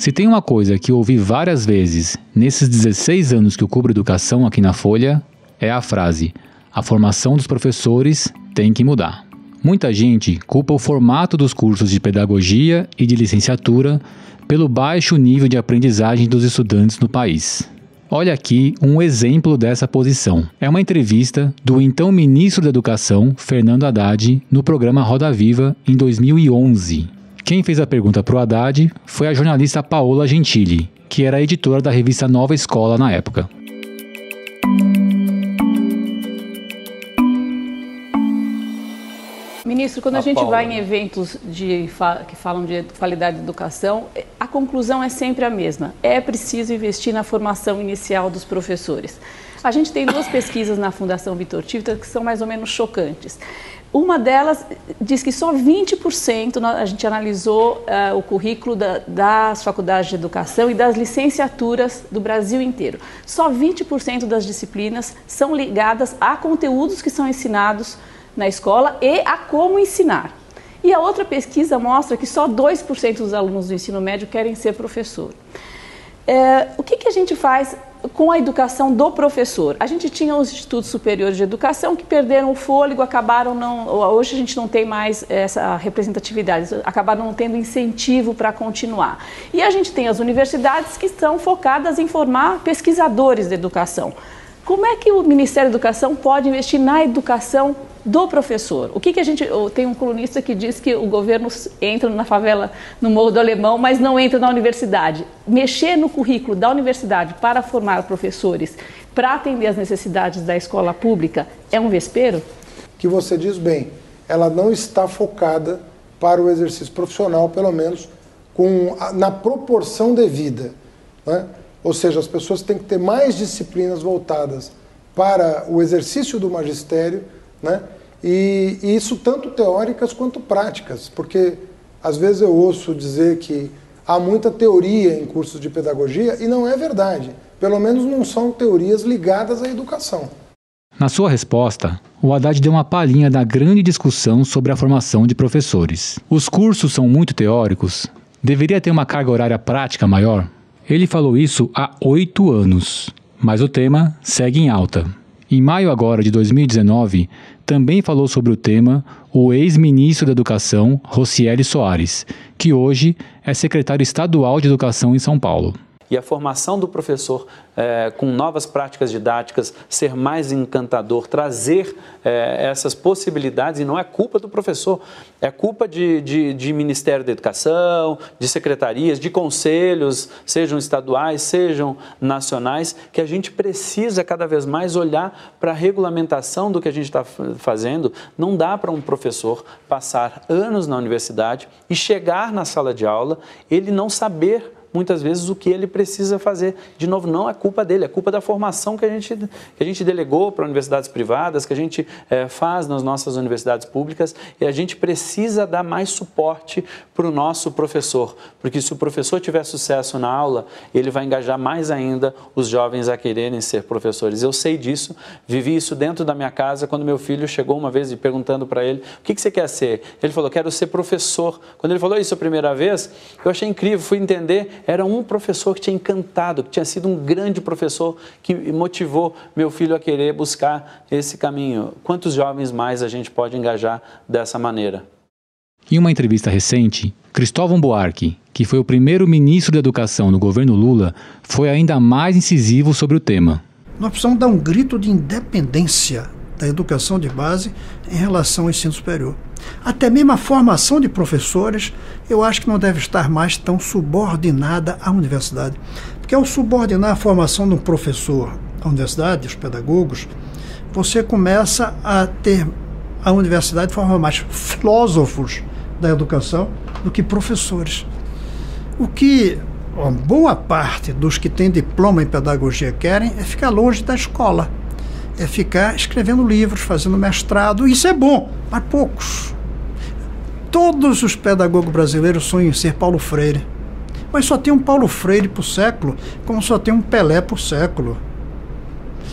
Se tem uma coisa que ouvi várias vezes nesses 16 anos que eu cubro educação aqui na Folha, é a frase: a formação dos professores tem que mudar. Muita gente culpa o formato dos cursos de pedagogia e de licenciatura pelo baixo nível de aprendizagem dos estudantes no país. Olha aqui um exemplo dessa posição. É uma entrevista do então ministro da Educação, Fernando Haddad, no programa Roda Viva em 2011. Quem fez a pergunta para o Haddad foi a jornalista Paola Gentili, que era editora da revista Nova Escola na época. Ministro, quando a, a gente Paula. vai em eventos de, que falam de qualidade de educação, a conclusão é sempre a mesma. É preciso investir na formação inicial dos professores. A gente tem duas pesquisas na Fundação Vitor Tivita que são mais ou menos chocantes. Uma delas diz que só 20%, a gente analisou uh, o currículo da, das faculdades de educação e das licenciaturas do Brasil inteiro. Só 20% das disciplinas são ligadas a conteúdos que são ensinados na escola e a como ensinar. E a outra pesquisa mostra que só 2% dos alunos do ensino médio querem ser professor. É, o que, que a gente faz com a educação do professor? A gente tinha os institutos superiores de educação que perderam o fôlego, acabaram não. Hoje a gente não tem mais essa representatividade, acabaram não tendo incentivo para continuar. E a gente tem as universidades que estão focadas em formar pesquisadores de educação. Como é que o Ministério da Educação pode investir na educação do professor. O que, que a gente. Tem um colunista que diz que o governo entra na favela, no Morro do Alemão, mas não entra na universidade. Mexer no currículo da universidade para formar professores, para atender as necessidades da escola pública, é um vespeiro? Que você diz bem, ela não está focada para o exercício profissional, pelo menos com, na proporção devida. Né? Ou seja, as pessoas têm que ter mais disciplinas voltadas para o exercício do magistério né? E, e isso tanto teóricas quanto práticas, porque às vezes eu ouço dizer que há muita teoria em cursos de pedagogia e não é verdade. Pelo menos não são teorias ligadas à educação. Na sua resposta, o Haddad deu uma palhinha da grande discussão sobre a formação de professores. Os cursos são muito teóricos? Deveria ter uma carga horária prática maior? Ele falou isso há oito anos, mas o tema segue em alta. Em maio agora de 2019, também falou sobre o tema o ex-ministro da Educação, Rocieli Soares, que hoje é secretário estadual de Educação em São Paulo e a formação do professor é, com novas práticas didáticas, ser mais encantador, trazer é, essas possibilidades, e não é culpa do professor, é culpa de, de, de, Ministério da Educação, de secretarias, de conselhos, sejam estaduais, sejam nacionais, que a gente precisa cada vez mais olhar para a regulamentação do que a gente está fazendo. Não dá para um professor passar anos na universidade e chegar na sala de aula, ele não saber muitas vezes o que ele precisa fazer. De novo, não é culpa dele, é culpa da formação que a gente, que a gente delegou para universidades privadas, que a gente é, faz nas nossas universidades públicas e a gente precisa dar mais suporte para o nosso professor, porque se o professor tiver sucesso na aula, ele vai engajar mais ainda os jovens a quererem ser professores. Eu sei disso, vivi isso dentro da minha casa quando meu filho chegou uma vez e perguntando para ele: o que, que você quer ser? Ele falou: quero ser professor. Quando ele falou isso a primeira vez, eu achei incrível, fui entender era um professor que tinha encantado, que tinha sido um grande professor que motivou meu filho a querer buscar esse caminho. Quantos jovens mais a gente pode engajar dessa maneira? Em uma entrevista recente, Cristóvão Buarque, que foi o primeiro ministro da Educação no governo Lula, foi ainda mais incisivo sobre o tema. Nós precisamos dar um grito de independência da educação de base em relação ao ensino superior. Até mesmo a formação de professores, eu acho que não deve estar mais tão subordinada à universidade. Porque ao subordinar a formação de um professor à universidade, os pedagogos, você começa a ter a universidade forma mais filósofos da educação do que professores. O que uma boa parte dos que têm diploma em pedagogia querem é ficar longe da escola é ficar escrevendo livros, fazendo mestrado. Isso é bom, mas poucos. Todos os pedagogos brasileiros sonham em ser Paulo Freire. Mas só tem um Paulo Freire por século, como só tem um Pelé por século.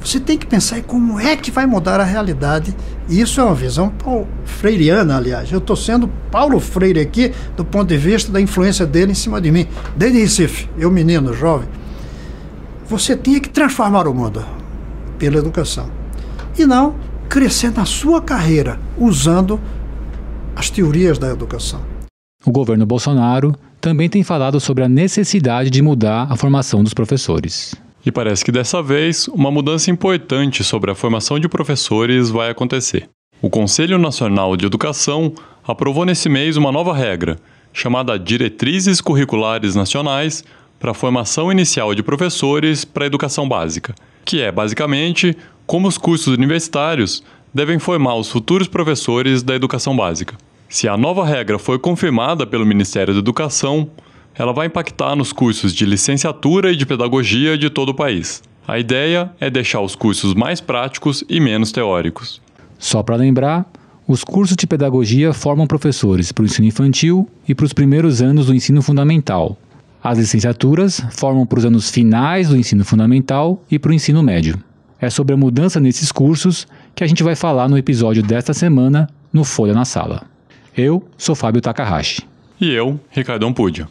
Você tem que pensar em como é que vai mudar a realidade. E isso é uma visão freiriana, aliás. Eu estou sendo Paulo Freire aqui do ponto de vista da influência dele em cima de mim. Desde Recife, eu menino, jovem. Você tinha que transformar o mundo pela educação. E não crescer na sua carreira usando as teorias da educação. O governo Bolsonaro também tem falado sobre a necessidade de mudar a formação dos professores. E parece que dessa vez uma mudança importante sobre a formação de professores vai acontecer. O Conselho Nacional de Educação aprovou nesse mês uma nova regra, chamada Diretrizes Curriculares Nacionais para a Formação Inicial de Professores para a Educação Básica, que é basicamente como os cursos universitários devem formar os futuros professores da educação básica. Se a nova regra for confirmada pelo Ministério da Educação, ela vai impactar nos cursos de licenciatura e de pedagogia de todo o país. A ideia é deixar os cursos mais práticos e menos teóricos. Só para lembrar, os cursos de pedagogia formam professores para o ensino infantil e para os primeiros anos do ensino fundamental. As licenciaturas formam para os anos finais do ensino fundamental e para o ensino médio. É sobre a mudança nesses cursos que a gente vai falar no episódio desta semana no Folha na Sala. Eu sou Fábio Takahashi. E eu, Ricardo Ampudio.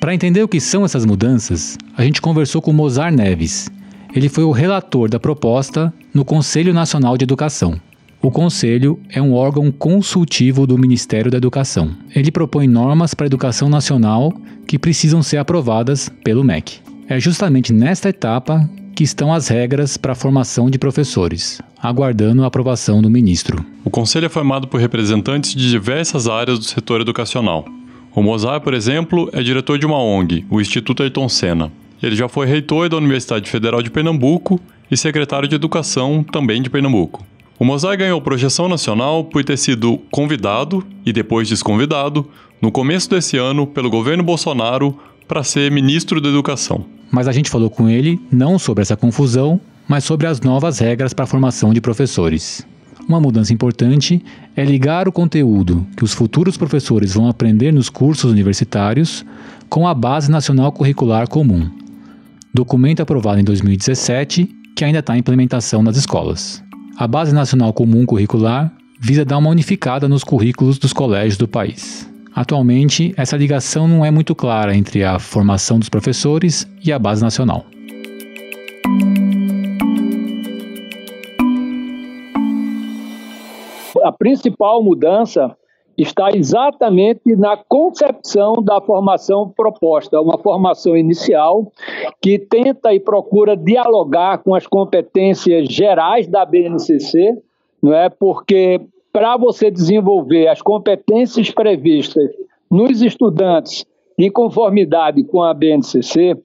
Para entender o que são essas mudanças, a gente conversou com Mozart Neves. Ele foi o relator da proposta no Conselho Nacional de Educação. O Conselho é um órgão consultivo do Ministério da Educação. Ele propõe normas para a educação nacional que precisam ser aprovadas pelo MEC. É justamente nesta etapa que estão as regras para a formação de professores, aguardando a aprovação do ministro. O conselho é formado por representantes de diversas áreas do setor educacional. O Mozart, por exemplo, é diretor de uma ONG, o Instituto Ayrton Senna. Ele já foi reitor da Universidade Federal de Pernambuco e secretário de Educação também de Pernambuco. O Mozart ganhou projeção nacional por ter sido convidado e depois desconvidado no começo desse ano pelo governo Bolsonaro para ser ministro da Educação. Mas a gente falou com ele não sobre essa confusão, mas sobre as novas regras para a formação de professores. Uma mudança importante é ligar o conteúdo que os futuros professores vão aprender nos cursos universitários com a Base Nacional Curricular Comum, documento aprovado em 2017 que ainda está em implementação nas escolas. A Base Nacional Comum Curricular visa dar uma unificada nos currículos dos colégios do país. Atualmente, essa ligação não é muito clara entre a formação dos professores e a base nacional. A principal mudança está exatamente na concepção da formação proposta, uma formação inicial que tenta e procura dialogar com as competências gerais da BNCC, não é? Porque para você desenvolver as competências previstas nos estudantes em conformidade com a BNCC,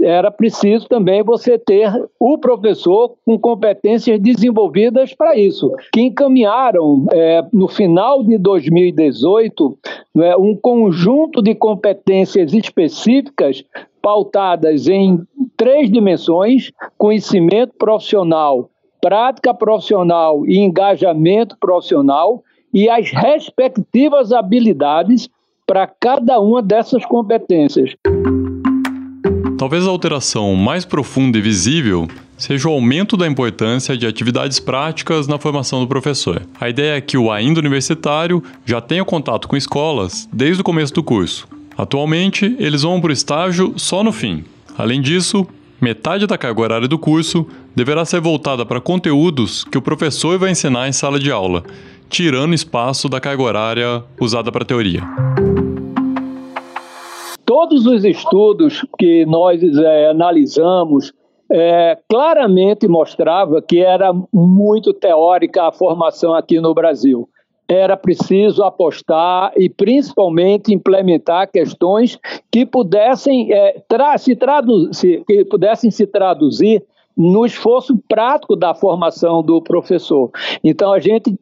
era preciso também você ter o professor com competências desenvolvidas para isso, que encaminharam é, no final de 2018 é, um conjunto de competências específicas pautadas em três dimensões: conhecimento profissional, prática profissional e engajamento profissional e as respectivas habilidades para cada uma dessas competências. Talvez a alteração mais profunda e visível seja o aumento da importância de atividades práticas na formação do professor. A ideia é que o ainda universitário já tenha contato com escolas desde o começo do curso. Atualmente, eles vão para o estágio só no fim. Além disso, Metade da carga horária do curso deverá ser voltada para conteúdos que o professor vai ensinar em sala de aula, tirando espaço da carga horária usada para teoria. Todos os estudos que nós é, analisamos é, claramente mostrava que era muito teórica a formação aqui no Brasil era preciso apostar e principalmente implementar questões que pudessem, é, tra se, traduzir, que pudessem se traduzir no esforço prático da formação do professor. Então a gente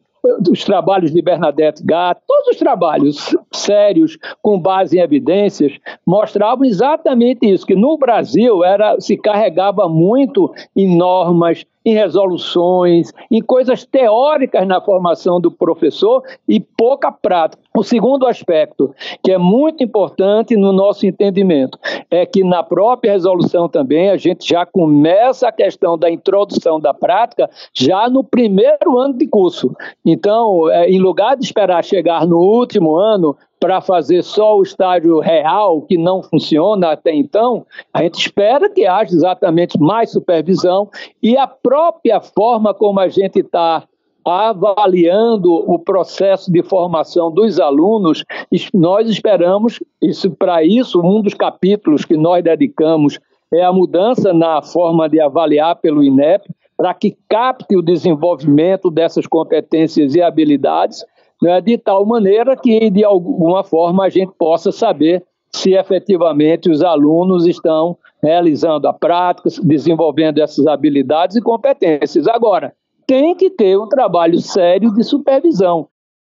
os trabalhos de Bernadette Gatt, todos os trabalhos sérios com base em evidências mostravam exatamente isso, que no Brasil era se carregava muito em normas, em resoluções, em coisas teóricas na formação do professor e pouca prática. O segundo aspecto, que é muito importante no nosso entendimento, é que na própria resolução também a gente já começa a questão da introdução da prática já no primeiro ano de curso. Então, é, em lugar de esperar chegar no último ano para fazer só o estágio real, que não funciona até então, a gente espera que haja exatamente mais supervisão e a própria forma como a gente está avaliando o processo de formação dos alunos, nós esperamos, isso para isso, um dos capítulos que nós dedicamos é a mudança na forma de avaliar pelo INEP, para que capte o desenvolvimento dessas competências e habilidades né, de tal maneira que, de alguma forma, a gente possa saber se efetivamente os alunos estão realizando a prática, desenvolvendo essas habilidades e competências. Agora, tem que ter um trabalho sério de supervisão.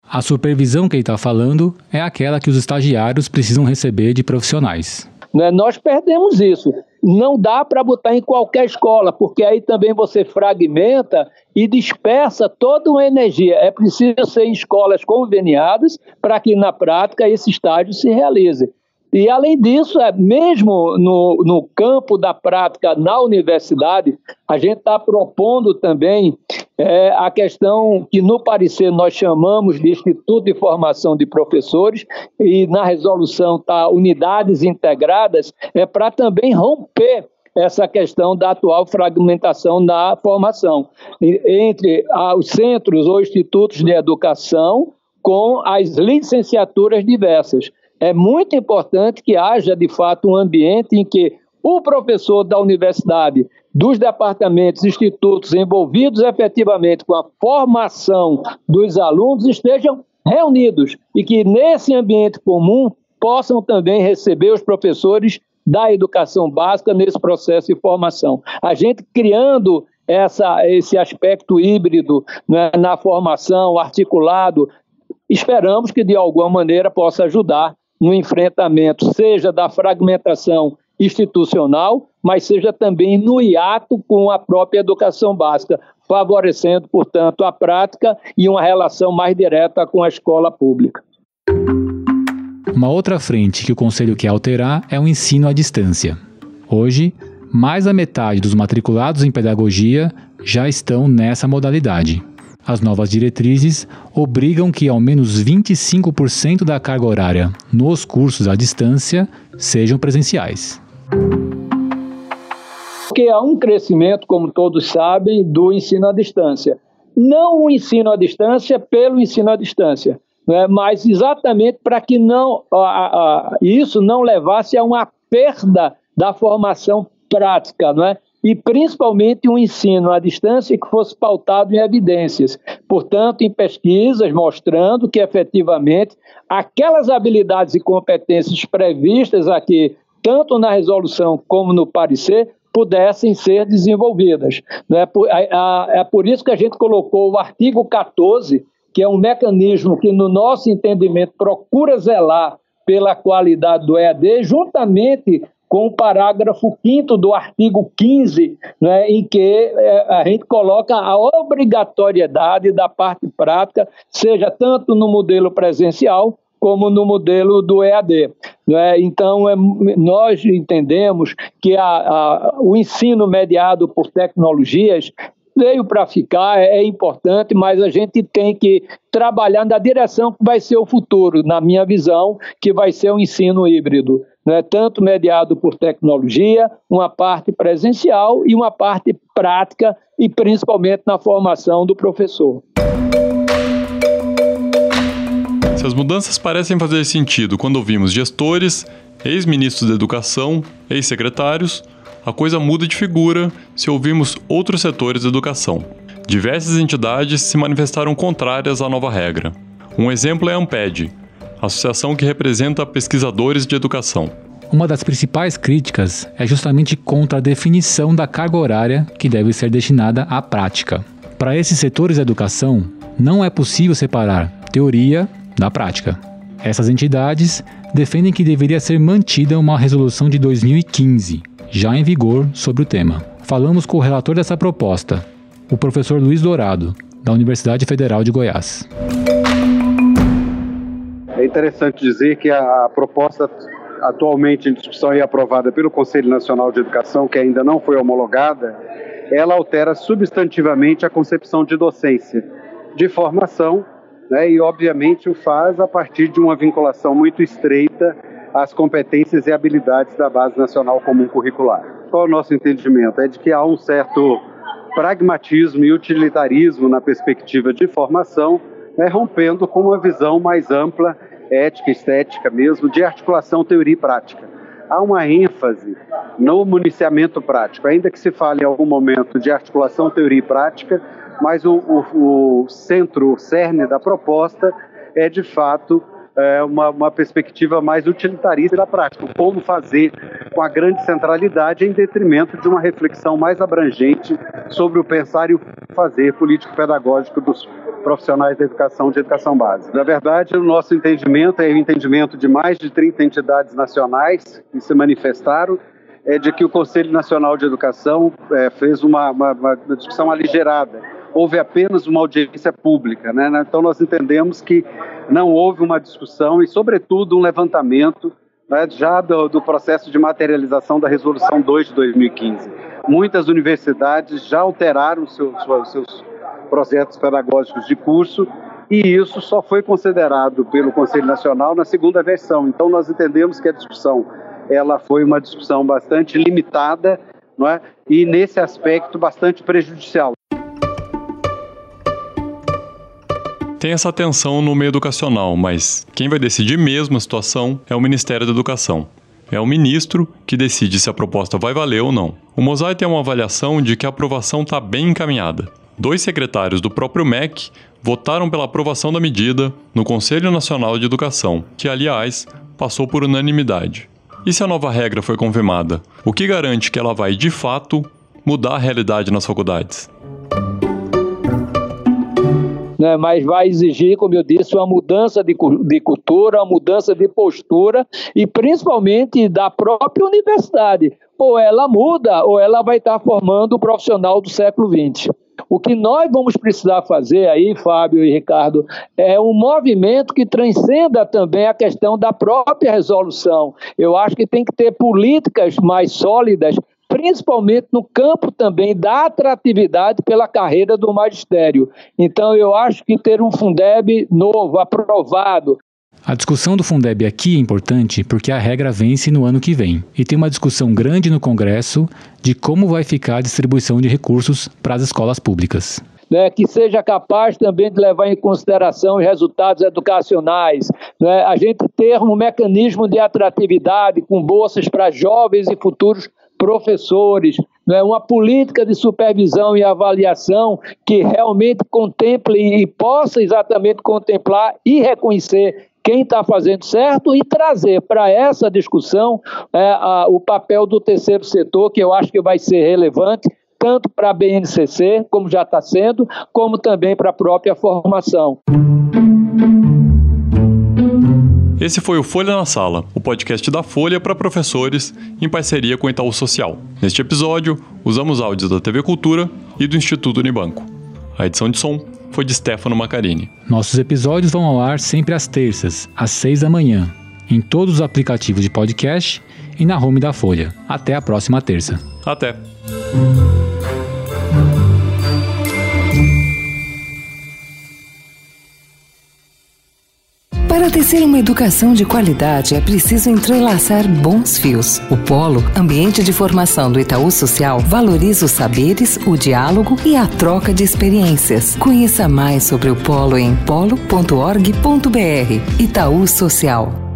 A supervisão que ele está falando é aquela que os estagiários precisam receber de profissionais. Né? Nós perdemos isso. Não dá para botar em qualquer escola, porque aí também você fragmenta e dispersa toda uma energia. É preciso ser em escolas conveniadas para que na prática esse estágio se realize. E, além disso, é, mesmo no, no campo da prática na universidade, a gente está propondo também é, a questão que, no parecer, nós chamamos de Instituto de Formação de Professores, e na resolução está unidades integradas, é para também romper essa questão da atual fragmentação na formação. Entre os centros ou institutos de educação com as licenciaturas diversas. É muito importante que haja, de fato, um ambiente em que o professor da universidade, dos departamentos, institutos envolvidos efetivamente com a formação dos alunos estejam reunidos e que nesse ambiente comum possam também receber os professores da educação básica nesse processo de formação. A gente criando essa, esse aspecto híbrido né, na formação, articulado, esperamos que de alguma maneira possa ajudar no enfrentamento, seja da fragmentação institucional, mas seja também no hiato com a própria educação básica, favorecendo, portanto, a prática e uma relação mais direta com a escola pública. Uma outra frente que o Conselho quer alterar é o ensino à distância. Hoje, mais da metade dos matriculados em pedagogia já estão nessa modalidade. As novas diretrizes obrigam que ao menos 25% da carga horária nos cursos à distância sejam presenciais. Porque há um crescimento, como todos sabem, do ensino à distância. Não o ensino à distância pelo ensino à distância, né? mas exatamente para que não, a, a, isso não levasse a uma perda da formação prática, não é? e principalmente um ensino à distância que fosse pautado em evidências, portanto, em pesquisas mostrando que efetivamente aquelas habilidades e competências previstas aqui, tanto na resolução como no parecer, pudessem ser desenvolvidas. É por, é por isso que a gente colocou o artigo 14, que é um mecanismo que, no nosso entendimento, procura zelar pela qualidade do EAD, juntamente com o parágrafo 5 do artigo 15, né, em que é, a gente coloca a obrigatoriedade da parte prática, seja tanto no modelo presencial como no modelo do EAD. Né? Então, é, nós entendemos que a, a, o ensino mediado por tecnologias veio para ficar, é, é importante, mas a gente tem que trabalhar na direção que vai ser o futuro, na minha visão, que vai ser o ensino híbrido né, tanto mediado por tecnologia, uma parte presencial e uma parte prática, e principalmente na formação do professor. Se as mudanças parecem fazer sentido quando ouvimos gestores, ex-ministros da educação, ex-secretários, a coisa muda de figura se ouvimos outros setores da educação. Diversas entidades se manifestaram contrárias à nova regra. Um exemplo é a Amped, associação que representa pesquisadores de educação. Uma das principais críticas é justamente contra a definição da carga horária que deve ser destinada à prática. Para esses setores da educação, não é possível separar teoria da prática. Essas entidades defendem que deveria ser mantida uma resolução de 2015, já em vigor, sobre o tema. Falamos com o relator dessa proposta, o professor Luiz Dourado, da Universidade Federal de Goiás. É interessante dizer que a proposta atualmente em discussão e aprovada pelo Conselho Nacional de Educação, que ainda não foi homologada, ela altera substantivamente a concepção de docência, de formação, né, e obviamente o faz a partir de uma vinculação muito estreita às competências e habilidades da Base Nacional Comum Curricular. Qual é o nosso entendimento? É de que há um certo pragmatismo e utilitarismo na perspectiva de formação, né, rompendo com uma visão mais ampla, ética, estética mesmo, de articulação teoria e prática. Há uma ênfase no municiamento prático, ainda que se fale em algum momento de articulação teoria e prática, mas o, o, o centro, o cerne da proposta é de fato é, uma, uma, perspectiva mais utilitarista da prática, como fazer com a grande centralidade em detrimento de uma reflexão mais abrangente sobre o pensar e o fazer político-pedagógico dos profissionais da educação de educação básica. Na verdade, o nosso entendimento é o entendimento de mais de 30 entidades nacionais que se manifestaram é de que o Conselho Nacional de Educação é, fez uma, uma, uma discussão aligerada houve apenas uma audiência pública. Né? Então, nós entendemos que não houve uma discussão e, sobretudo, um levantamento né, já do, do, processo de materialização da Resolução 2 de 2015. Muitas universidades já alteraram seus, seus projetos pedagógicos de curso e isso só foi considerado pelo Conselho Nacional na segunda versão. Então, nós entendemos que a discussão ela foi uma discussão bastante limitada não é? e, nesse aspecto, bastante prejudicial. Tem essa tensão no meio educacional, mas quem vai decidir mesmo a situação é o Ministério da Educação. É o ministro que decide se a proposta vai valer ou não. O Mosaic tem uma avaliação de que a aprovação está bem encaminhada. Dois secretários do próprio MEC votaram pela aprovação da medida no Conselho Nacional de Educação, que, aliás, passou por unanimidade. E se a nova regra foi confirmada? O que garante que ela vai, de fato, mudar a realidade nas faculdades? Né, mas vai exigir, como eu disse, uma mudança de, de cultura, uma mudança de postura e principalmente da própria universidade. Ou ela muda, ou ela vai estar formando o profissional do século XX. O que nós vamos precisar fazer aí, Fábio e Ricardo, é um movimento que transcenda também a questão da própria resolução. Eu acho que tem que ter políticas mais sólidas principalmente no campo também da atratividade pela carreira do magistério. Então, eu acho que ter um Fundeb novo, aprovado, a discussão do Fundeb aqui é importante porque a regra vence no ano que vem e tem uma discussão grande no Congresso de como vai ficar a distribuição de recursos para as escolas públicas. Né, que seja capaz também de levar em consideração os resultados educacionais, né, a gente ter um mecanismo de atratividade com bolsas para jovens e futuros professores, é uma política de supervisão e avaliação que realmente contemple e possa exatamente contemplar e reconhecer quem está fazendo certo e trazer para essa discussão é, a, o papel do terceiro setor, que eu acho que vai ser relevante, tanto para a BNCC, como já está sendo, como também para a própria formação. Esse foi o Folha na Sala, o podcast da Folha para professores, em parceria com o Itaú Social. Neste episódio, usamos áudios da TV Cultura e do Instituto Unibanco. A edição de som foi de Stefano Macarini. Nossos episódios vão ao ar sempre às terças, às seis da manhã, em todos os aplicativos de podcast e na home da Folha. Até a próxima terça. Até! Para tecer uma educação de qualidade é preciso entrelaçar bons fios. O Polo, ambiente de formação do Itaú Social, valoriza os saberes, o diálogo e a troca de experiências. Conheça mais sobre o Polo em polo.org.br. Itaú Social.